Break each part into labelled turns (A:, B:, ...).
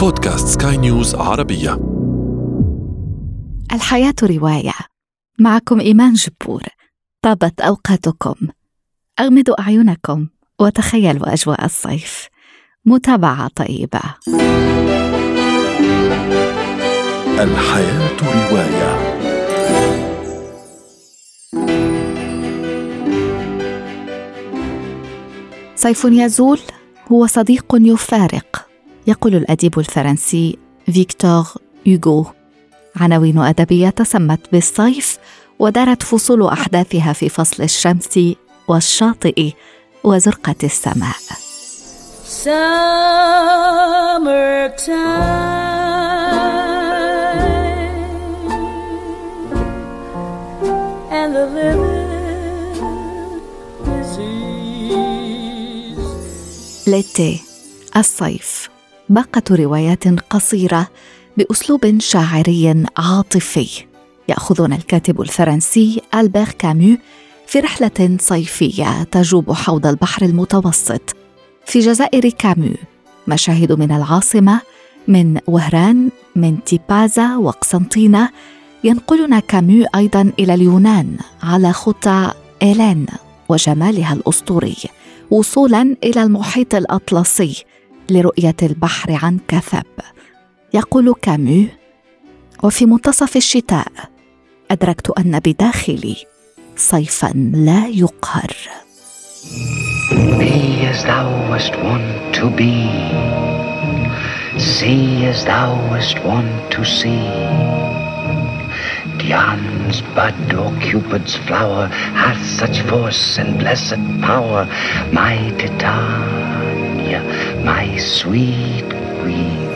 A: بودكاست سكاي نيوز عربية.
B: الحياة رواية. معكم إيمان جبور. طابت أوقاتكم. أغمضوا أعينكم وتخيلوا أجواء الصيف. متابعة طيبة.
A: الحياة رواية.
B: صيف يزول هو صديق يفارق. يقول الأديب الفرنسي فيكتور يوغو عناوين أدبية تسمت بالصيف ودارت فصول أحداثها في فصل الشمس والشاطئ وزرقة السماء. ليتي الصيف باقة روايات قصيرة بأسلوب شاعري عاطفي. يأخذنا الكاتب الفرنسي ألبير كامو في رحلة صيفية تجوب حوض البحر المتوسط. في جزائر كامو مشاهد من العاصمة من وهران من تيبازا وقسنطينة. ينقلنا كامو أيضا إلى اليونان على خطى إيلين وجمالها الأسطوري وصولا إلى المحيط الأطلسي. لرؤيه البحر عن كثب يقول كامو وفي منتصف الشتاء ادركت ان بداخلي صيفا لا يقهر
C: Be as thou wast wont to be. See as thou wast wont to see. Dian's bud or Cupid's flower hath such force and blessed power. My Titania, my sweet queen.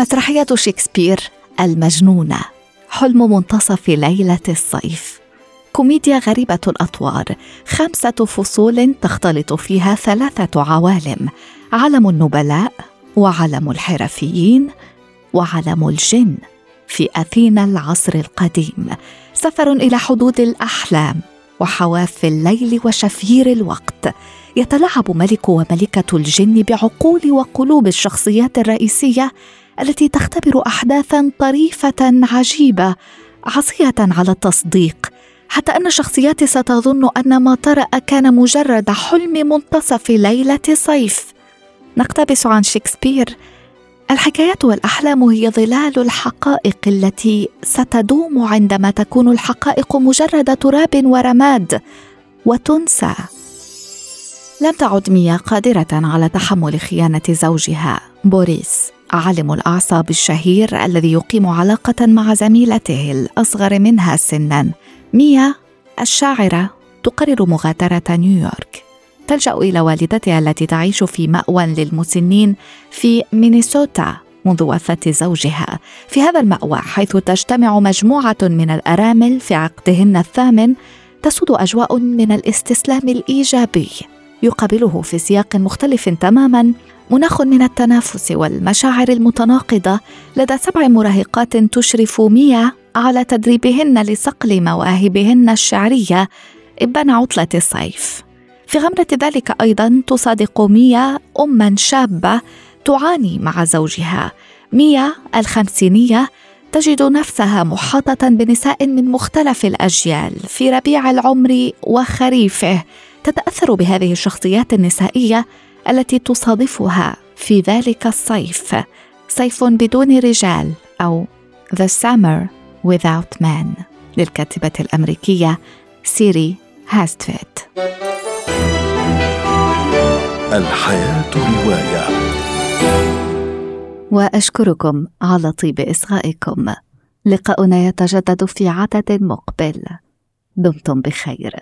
B: مسرحية شكسبير المجنونة حلم منتصف ليلة الصيف. كوميديا غريبة الأطوار خمسة فصول تختلط فيها ثلاثة عوالم. عالم النبلاء وعالم الحرفيين وعالم الجن في أثينا العصر القديم. سفر إلى حدود الأحلام وحواف الليل وشفير الوقت. يتلاعب ملك وملكة الجن بعقول وقلوب الشخصيات الرئيسية التي تختبر احداثا طريفة عجيبة عصية على التصديق حتى أن الشخصيات ستظن أن ما طرا كان مجرد حلم منتصف ليلة صيف. نقتبس عن شكسبير. الحكايات والأحلام هي ظلال الحقائق التي ستدوم عندما تكون الحقائق مجرد تراب ورماد وتنسى. لم تعد ميا قادرة على تحمل خيانة زوجها. بوريس عالم الأعصاب الشهير الذي يقيم علاقة مع زميلته الأصغر منها سنا ميا الشاعرة تقرر مغادرة نيويورك. تلجأ إلى والدتها التي تعيش في مأوى للمسنين في مينيسوتا منذ وفاة زوجها. في هذا المأوى حيث تجتمع مجموعة من الأرامل في عقدهن الثامن تسود أجواء من الاستسلام الإيجابي. يقابله في سياق مختلف تماما مناخ من التنافس والمشاعر المتناقضة لدى سبع مراهقات تشرف ميا على تدريبهن لصقل مواهبهن الشعرية إبان عطلة الصيف. في غمرة ذلك أيضا تصادق ميا أما شابة تعاني مع زوجها. ميا الخمسينية تجد نفسها محاطة بنساء من مختلف الأجيال في ربيع العمر وخريفه تتأثر بهذه الشخصيات النسائية التي تصادفها في ذلك الصيف صيف بدون رجال أو The Summer Without Men للكاتبة الأمريكية سيري هاستفيت
A: الحياة رواية.
B: وأشكركم على طيب إصغائكم. لقاؤنا يتجدد في عدد مقبل. دمتم بخير.